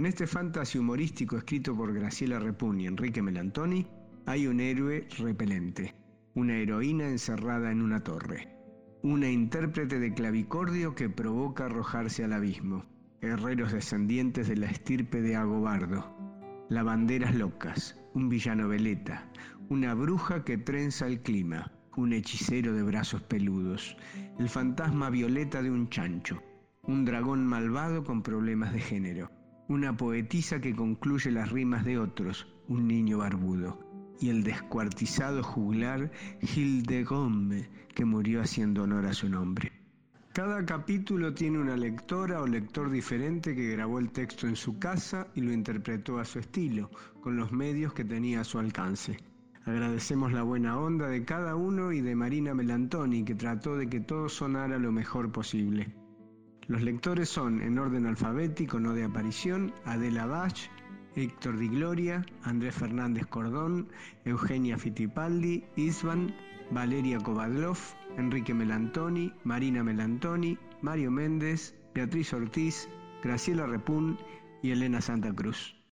En este fantasy humorístico escrito por Graciela Repun y Enrique Melantoni, hay un héroe repelente, una heroína encerrada en una torre, una intérprete de clavicordio que provoca arrojarse al abismo, herreros descendientes de la estirpe de Agobardo, lavanderas locas, un villano veleta, una bruja que trenza el clima, un hechicero de brazos peludos, el fantasma violeta de un chancho, un dragón malvado con problemas de género, una poetisa que concluye las rimas de otros, un niño barbudo, y el descuartizado juglar Hildegome, que murió haciendo honor a su nombre. Cada capítulo tiene una lectora o lector diferente que grabó el texto en su casa y lo interpretó a su estilo, con los medios que tenía a su alcance. Agradecemos la buena onda de cada uno y de Marina Melantoni, que trató de que todo sonara lo mejor posible. Los lectores son, en orden alfabético, no de aparición, Adela Bach, Héctor Di Gloria, Andrés Fernández Cordón, Eugenia Fittipaldi, Isvan, Valeria Kovadlov, Enrique Melantoni, Marina Melantoni, Mario Méndez, Beatriz Ortiz, Graciela Repún y Elena Santa Cruz.